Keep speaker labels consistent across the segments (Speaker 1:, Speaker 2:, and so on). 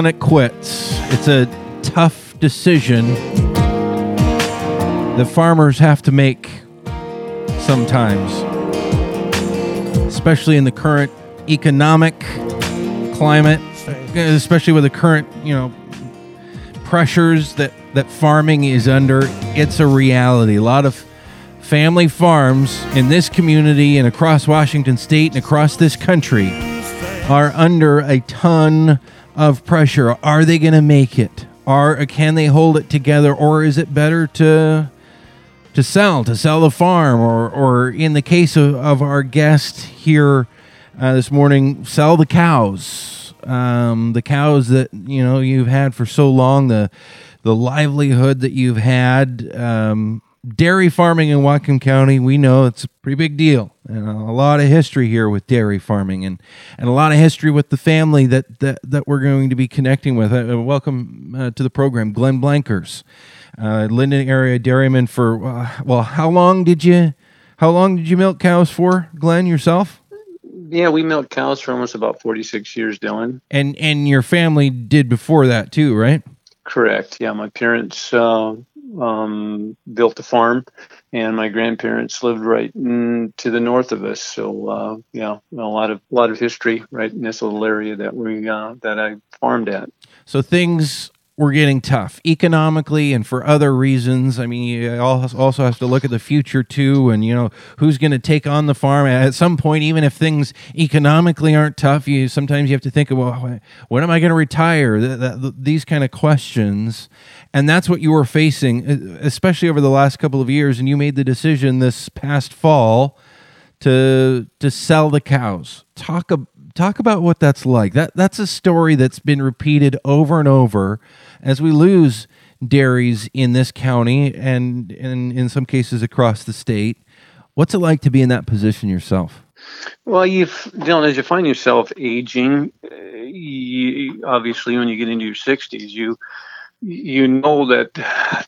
Speaker 1: calling it quits. It's a tough decision that farmers have to make sometimes, especially in the current economic climate, especially with the current, you know, pressures that that farming is under. It's a reality. A lot of family farms in this community and across Washington state and across this country are under a ton of pressure. Are they going to make it? Are can they hold it together or is it better to to sell, to sell the farm, or, or in the case of, of our guest here uh, this morning, sell the cows, um, the cows that you know you've had for so long, the the livelihood that you've had. Um, dairy farming in Whatcom County, we know it's a pretty big deal, and a lot of history here with dairy farming, and, and a lot of history with the family that that, that we're going to be connecting with. Uh, welcome uh, to the program, Glenn Blankers uh, Lynden area dairyman for uh, well, how long did you how long did you milk cows for, Glenn yourself?
Speaker 2: Yeah, we milked cows for almost about forty six years, Dylan.
Speaker 1: And and your family did before that too, right?
Speaker 2: Correct. Yeah, my parents uh, um, built a farm, and my grandparents lived right to the north of us. So uh, yeah, a lot of lot of history right in this little area that we uh, that I farmed at.
Speaker 1: So things we're getting tough economically and for other reasons. I mean, you also have to look at the future too, and you know who's going to take on the farm at some point. Even if things economically aren't tough, you sometimes you have to think, well, when am I going to retire? These kind of questions, and that's what you were facing, especially over the last couple of years. And you made the decision this past fall to to sell the cows. Talk talk about what that's like. That that's a story that's been repeated over and over as we lose dairies in this county and, and in some cases across the state. What's it like to be in that position yourself?
Speaker 2: Well, you Dylan, as you find yourself aging, uh, you, obviously when you get into your 60s, you you know that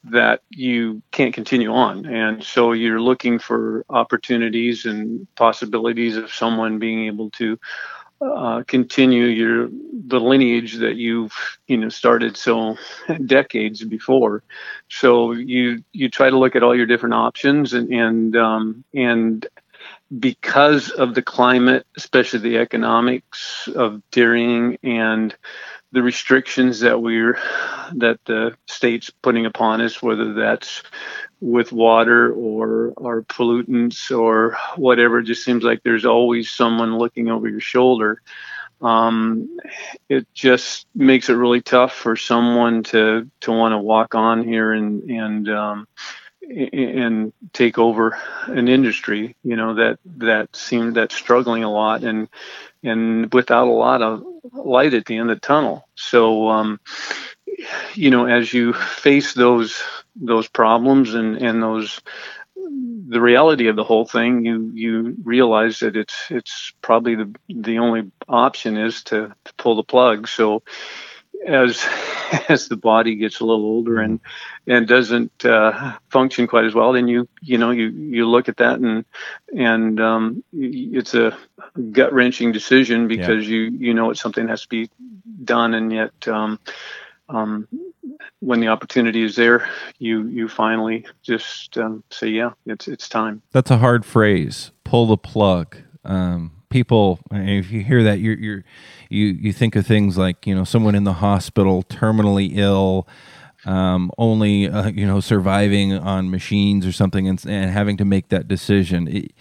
Speaker 2: that you can't continue on and so you're looking for opportunities and possibilities of someone being able to uh, continue your the lineage that you've you know started so decades before. So you you try to look at all your different options and and um, and because of the climate, especially the economics of dairying and the restrictions that we're that the state's putting upon us, whether that's with water or or pollutants or whatever. It just seems like there's always someone looking over your shoulder. Um, it just makes it really tough for someone to to want to walk on here and and um, and take over an industry. You know that that seems that's struggling a lot and and without a lot of light at the end of the tunnel. So. Um, you know, as you face those those problems and and those the reality of the whole thing, you you realize that it's it's probably the the only option is to, to pull the plug. So as as the body gets a little older and and doesn't uh, function quite as well, then you you know you you look at that and and um, it's a gut wrenching decision because yeah. you you know it's something that has to be done, and yet um, um, when the opportunity is there, you you finally just um, say, "Yeah, it's it's time."
Speaker 1: That's a hard phrase. Pull the plug. Um, people, if you hear that, you're you're you you think of things like you know someone in the hospital, terminally ill. Um, only uh, you know surviving on machines or something and, and having to make that decision it,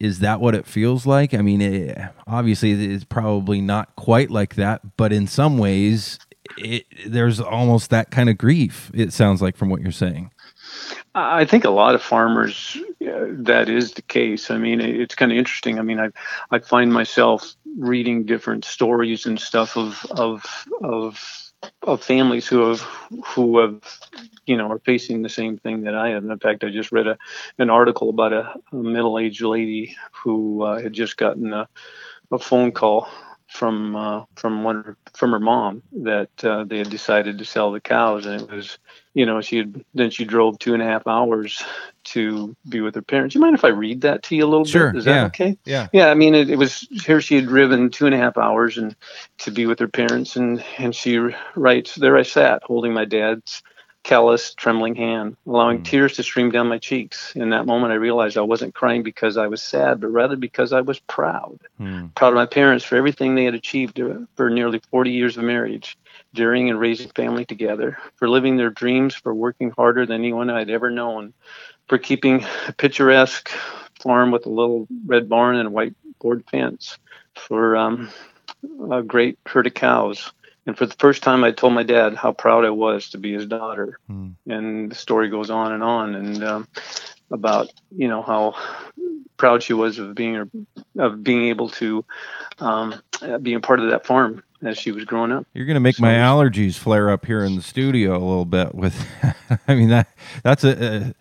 Speaker 1: is that what it feels like i mean it, obviously it's probably not quite like that but in some ways it, there's almost that kind of grief. It sounds like from what you're saying.
Speaker 2: I think a lot of farmers uh, that is the case. I mean, it's kind of interesting. I mean, I I find myself reading different stories and stuff of of of of families who have who have you know are facing the same thing that I have. In fact, I just read a an article about a, a middle aged lady who uh, had just gotten a, a phone call from uh, from one from her mom that uh, they had decided to sell the cows, and it was you know she had then she drove two and a half hours to be with her parents. You mind if I read that to you a little
Speaker 1: sure,
Speaker 2: bit? Is
Speaker 1: yeah,
Speaker 2: that okay?
Speaker 1: Yeah.
Speaker 2: Yeah. I mean, it, it was here. She had driven two and a half hours and to be with her parents, and and she writes, "There I sat, holding my dad's callous, trembling hand, allowing mm. tears to stream down my cheeks. In that moment, I realized I wasn't crying because I was sad, but rather because I was proud. Mm. Proud of my parents for everything they had achieved for nearly 40 years of marriage, during and raising family together, for living their dreams, for working harder than anyone I'd ever known, for keeping a picturesque farm with a little red barn and a white board fence, for um, a great herd of cows and for the first time, I told my dad how proud I was to be his daughter. Mm. And the story goes on and on, and um, about you know how proud she was of being of being able to um, be a part of that farm as she was growing up.
Speaker 1: You're going to make so, my allergies flare up here in the studio a little bit. With, I mean that that's a. a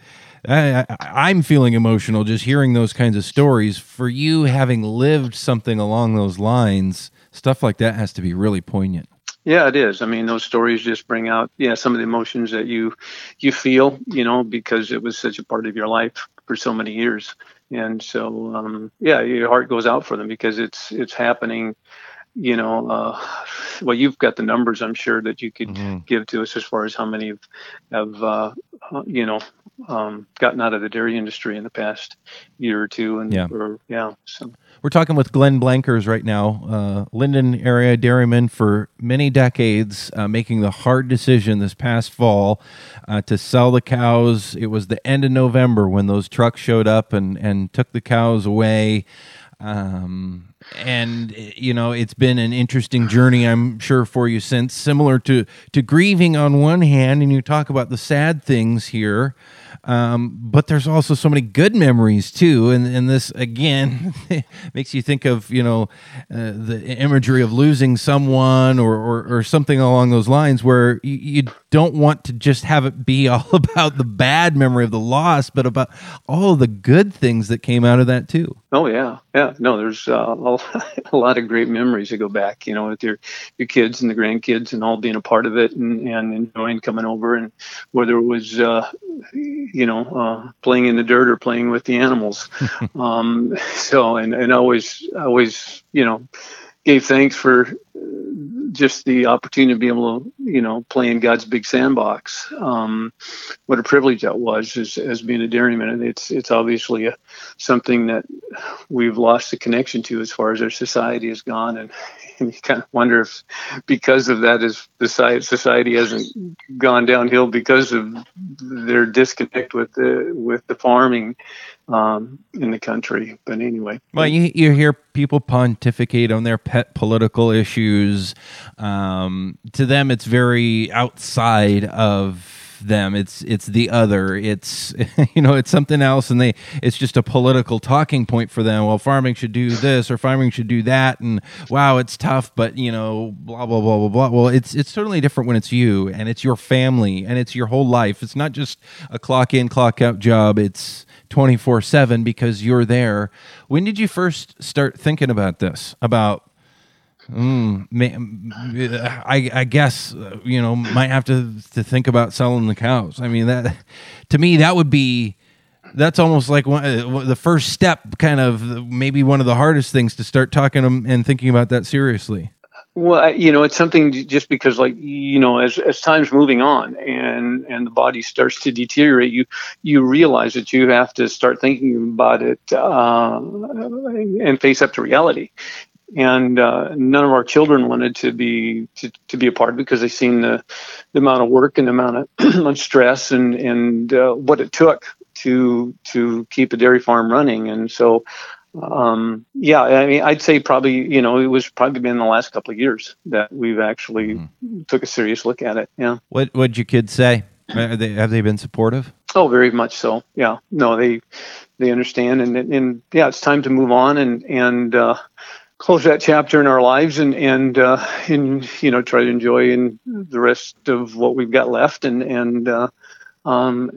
Speaker 1: I, I'm feeling emotional just hearing those kinds of stories. For you, having lived something along those lines, stuff like that has to be really poignant.
Speaker 2: Yeah, it is. I mean, those stories just bring out yeah some of the emotions that you you feel, you know, because it was such a part of your life for so many years. And so um, yeah, your heart goes out for them because it's it's happening you know, uh, well, you've got the numbers, I'm sure, that you could mm-hmm. give to us as far as how many have, have uh, uh, you know, um, gotten out of the dairy industry in the past year or two. And
Speaker 1: yeah,
Speaker 2: or, yeah. So
Speaker 1: we're talking with Glenn Blankers right now, uh, Lynden area dairyman for many decades, uh, making the hard decision this past fall uh, to sell the cows. It was the end of November when those trucks showed up and and took the cows away. Um, and you know it's been an interesting journey i'm sure for you since similar to to grieving on one hand and you talk about the sad things here um, but there's also so many good memories too, and and this again makes you think of you know uh, the imagery of losing someone or, or, or something along those lines, where you, you, don't want to just have it be all about the bad memory of the loss, but about all the good things that came out of that too.
Speaker 2: Oh yeah, yeah. No, there's uh, a lot of great memories to go back, you know, with your your kids and the grandkids and all being a part of it and, and enjoying coming over and whether it was uh, you know, uh, playing in the dirt or playing with the animals. um, so, and, and always, always, you know, gave thanks for just the opportunity to be able to, you know, play in God's big sandbox. Um, what a privilege that was as, as being a dairyman. And it's, it's obviously a, something that we've lost the connection to as far as our society has gone. And, and you kind of wonder if because of that is the society hasn't gone downhill because of their disconnect with the with the farming um, in the country. But anyway,
Speaker 1: well, you you hear people pontificate on their pet political issues. Um, to them, it's very outside of them. It's it's the other. It's you know it's something else and they it's just a political talking point for them. Well farming should do this or farming should do that and wow it's tough but you know blah blah blah blah blah. Well it's it's certainly different when it's you and it's your family and it's your whole life. It's not just a clock in clock out job. It's 24 7 because you're there. When did you first start thinking about this about Mm, I, I guess uh, you know might have to to think about selling the cows. I mean that to me that would be that's almost like one, uh, the first step, kind of maybe one of the hardest things to start talking and thinking about that seriously.
Speaker 2: Well, you know, it's something just because, like, you know, as as time's moving on and and the body starts to deteriorate, you you realize that you have to start thinking about it uh, and face up to reality and uh, none of our children wanted to be to, to be a part because they seen the, the amount of work and the amount of stress and and uh, what it took to to keep a dairy farm running. And so um, yeah i mean i'd say probably you know it was probably been the last couple of years that we've actually mm-hmm. took a serious look at it. Yeah.
Speaker 1: What what'd your kids say? They, have they been supportive?
Speaker 2: Oh very much so. Yeah. No they they understand and and yeah it's time to move on and and uh, close that chapter in our lives and and uh, and you know try to enjoy in the rest of what we've got left and and uh, um,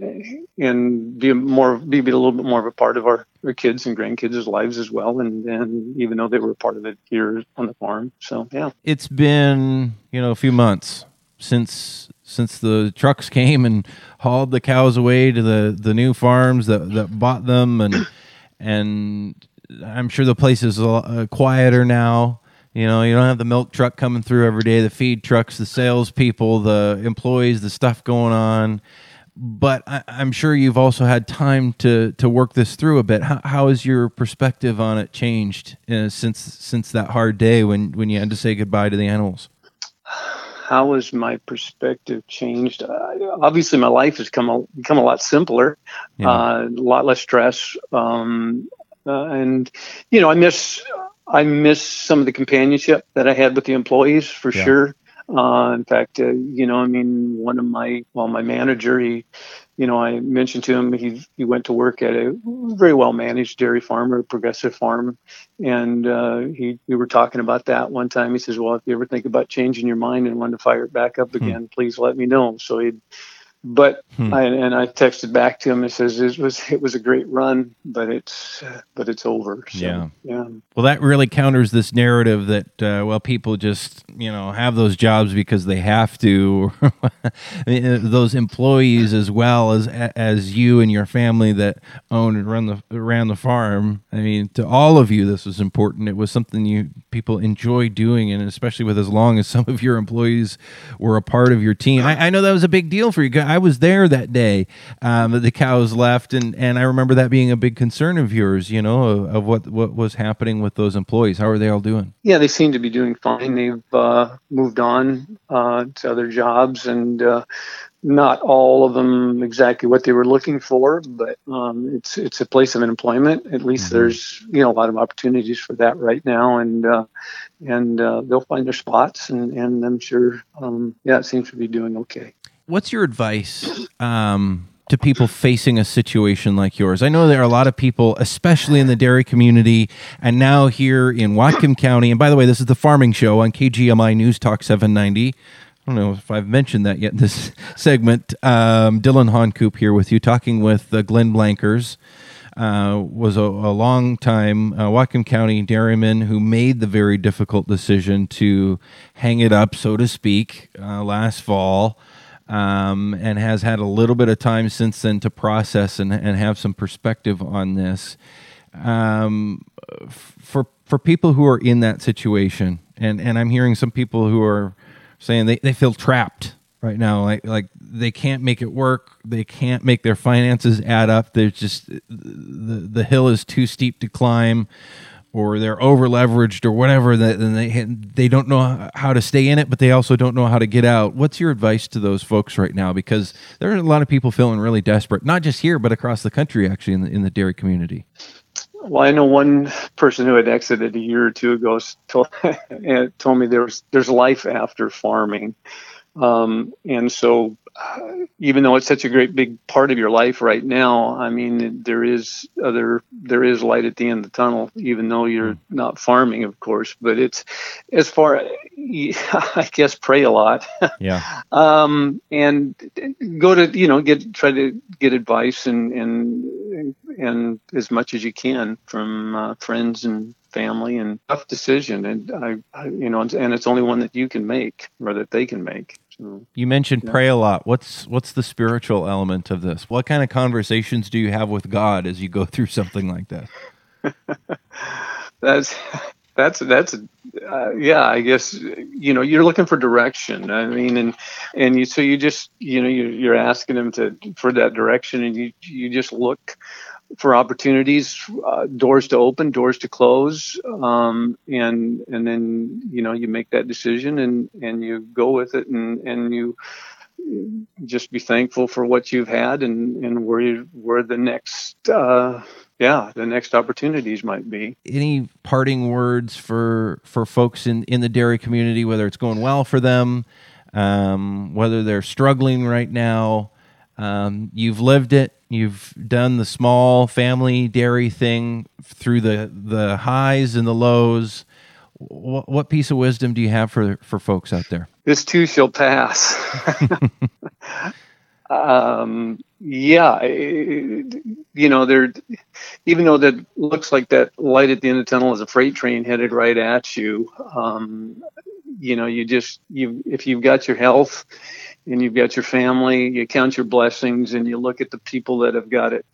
Speaker 2: and be more be, a little bit more of a part of our their kids and grandkids' lives as well. And, and even though they were a part of it here on the farm. So, yeah.
Speaker 1: It's been, you know, a few months since since the trucks came and hauled the cows away to the, the new farms that, that bought them and and I'm sure the place is uh, quieter now. You know, you don't have the milk truck coming through every day, the feed trucks, the salespeople, the employees, the stuff going on. But I, am sure you've also had time to to work this through a bit. How, how has your perspective on it changed uh, since since that hard day when when you had to say goodbye to the animals?
Speaker 2: How has my perspective changed? Uh, obviously, my life has come a, become a lot simpler, yeah. uh, a lot less stress, um, uh, and you know, I miss I miss some of the companionship that I had with the employees for yeah. sure. Uh, in fact, uh, you know, I mean, one of my, well, my manager, he, you know, I mentioned to him he he went to work at a very well managed dairy farm or progressive farm, and uh, he we were talking about that one time. He says, "Well, if you ever think about changing your mind and want to fire it back up hmm. again, hmm. please let me know." So he but hmm. I, and I texted back to him and says it was it was a great run, but it's but it's over. So,
Speaker 1: yeah,
Speaker 2: yeah.
Speaker 1: Well, that really counters this narrative that uh, well, people just you know have those jobs because they have to. those employees as well as as you and your family that own and run the ran the farm. I mean, to all of you, this was important. It was something you people enjoy doing, and especially with as long as some of your employees were a part of your team. I, I know that was a big deal for you guys I was there that day um, that the cows left, and, and I remember that being a big concern of yours. You know, of, of, what what was happening with those employees. How are they all doing?
Speaker 2: Yeah, they seem to be doing fine. They've uh, moved on uh, to other jobs, and uh, not all of them exactly what they were looking for, but um, it's it's a place of employment. At least mm-hmm. there's you know a lot of opportunities for that right now, and uh, and uh, they'll find their spots, and and I'm sure um, yeah, it seems to be doing okay
Speaker 1: what's your advice um, to people facing a situation like yours? I know there are a lot of people, especially in the dairy community, and now here in Whatcom County. And by the way, this is the Farming Show on KGMI News Talk 790. I don't know if I've mentioned that yet in this segment. Um, Dylan Honcoop here with you, talking with Glenn Blankers. Uh, was a, a, long time uh, Whatcom County dairyman who made the very difficult decision to hang it up, so to speak, uh, last fall um, and has had a little bit of time since then to process and, and have some perspective on this. Um, for for people who are in that situation, and, and I'm hearing some people who are saying they, they feel trapped right now, like like they can't make it work, they can't make their finances add up. There's just the the hill is too steep to climb or they're over leveraged or whatever and they they don't know how to stay in it but they also don't know how to get out. What's your advice to those folks right now? Because there are a lot of people feeling really desperate not just here but across the country actually in the, in the dairy community.
Speaker 2: Well i know one person who had exited a year or two ago told, told me there was there's life after farming. Um, and so even though it's such a great big part of your life right now, I mean, there is other there is light at the end of the tunnel, even though you're hmm. not farming, of course. But it's as far, I guess, pray a lot.
Speaker 1: Yeah.
Speaker 2: um, and go to you know get try to get advice and and and as much as you can from uh, friends and family and tough decision and I, I, you know and it's only one that you can make or that they can make
Speaker 1: you mentioned yeah. pray a lot. What's what's the spiritual element of this? What kind of conversations do you have with God as you go through something like that?
Speaker 2: that's that's that's uh, yeah. I guess you know you're looking for direction. I mean, and and you so you just you know you're, you're asking him to for that direction, and you you just look for opportunities, uh, doors to open, doors to close, um, and and then you know you make that decision and and you go with it and and you just be thankful for what you've had and and where you, where the next uh, yeah the next opportunities might be.
Speaker 1: Any parting words for for folks in in the dairy community, whether it's going well for them, um, whether they're struggling right now. Um, you've lived it. You've done the small family dairy thing through the the highs and the lows. What, what piece of wisdom do you have for for folks out there?
Speaker 2: This too shall pass. um, yeah, you know, there even though that looks like that light at the end of the tunnel is a freight train headed right at you, um, you know, you just you if you've got your health and you've got your family, you count your blessings and you look at the people that have got it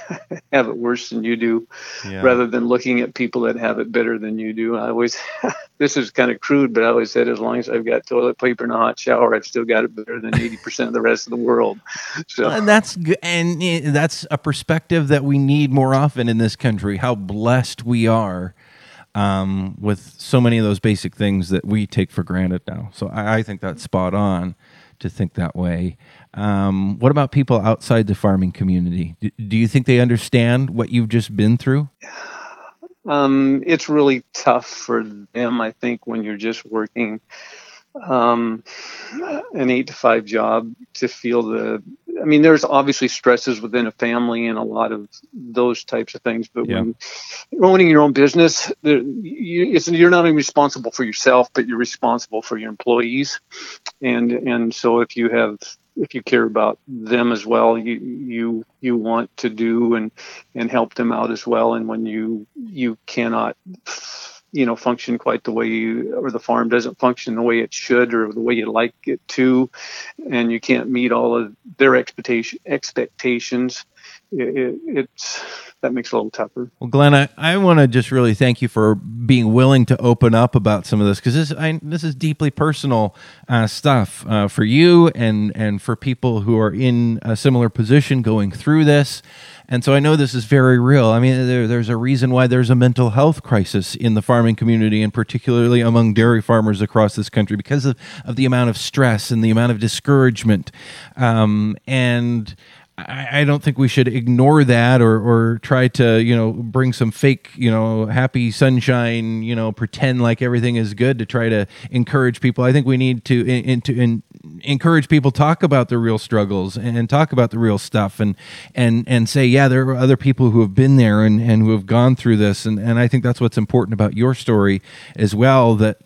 Speaker 2: have it worse than you do yeah. rather than looking at people that have it better than you do. I always this is kind of crude, but I always said as long as I've got toilet paper and a hot shower, I've still got it better than 80% of the rest of the world. So
Speaker 1: and that's good and that's a perspective that we need more often in this country, how blessed we are um, with so many of those basic things that we take for granted now. So I, I think that's spot on to think that way. Um, what about people outside the farming community? Do, do, you think they understand what you've just been through?
Speaker 2: Um, it's really tough for them, I think, when you're just working um, an eight to five job to feel the I mean, there's obviously stresses within a family and a lot of those types of things. But yeah. when owning your own business, you, you're not only responsible for yourself, but you're responsible for your employees. And and so if you have if you care about them as well, you you you want to do and and help them out as well. And when you you cannot you know function quite the way you or the farm doesn't function the way it should or the way you like it to and you can't meet all of their expectation expectations it, it, it's that makes it a little tougher.
Speaker 1: Well, Glenn, I, I want to just really thank you for being willing to open up about some of this because this I, this is deeply personal uh, stuff uh, for you and and for people who are in a similar position going through this. And so I know this is very real. I mean, there, there's a reason why there's a mental health crisis in the farming community, and particularly among dairy farmers across this country, because of, of the amount of stress and the amount of discouragement. Um, and I, I don't think we should ignore that or, or try to, you know, bring some fake, you know, happy sunshine, you know, pretend like everything is good to try to encourage people. I think we need to, in, in, to in, encourage people talk about the real struggles and talk about the real stuff and and and say yeah there are other people who have been there and, and who have gone through this and, and I think that's what's important about your story as well that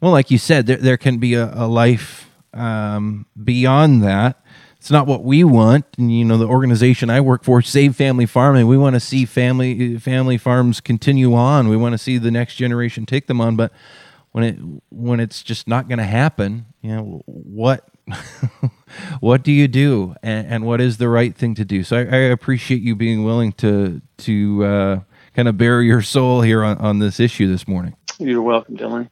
Speaker 1: well like you said there, there can be a, a life um, beyond that it's not what we want. And you know, the organization I work for, Save Family Farming, we want to see family family farms continue on. We want to see the next generation take them on. But when it when it's just not going to happen, you know, what what do you do, and, and, what is the right thing to do? So I, I appreciate you being willing to to uh, kind of bare your soul here on, on this issue this morning.
Speaker 2: You're welcome, Dylan.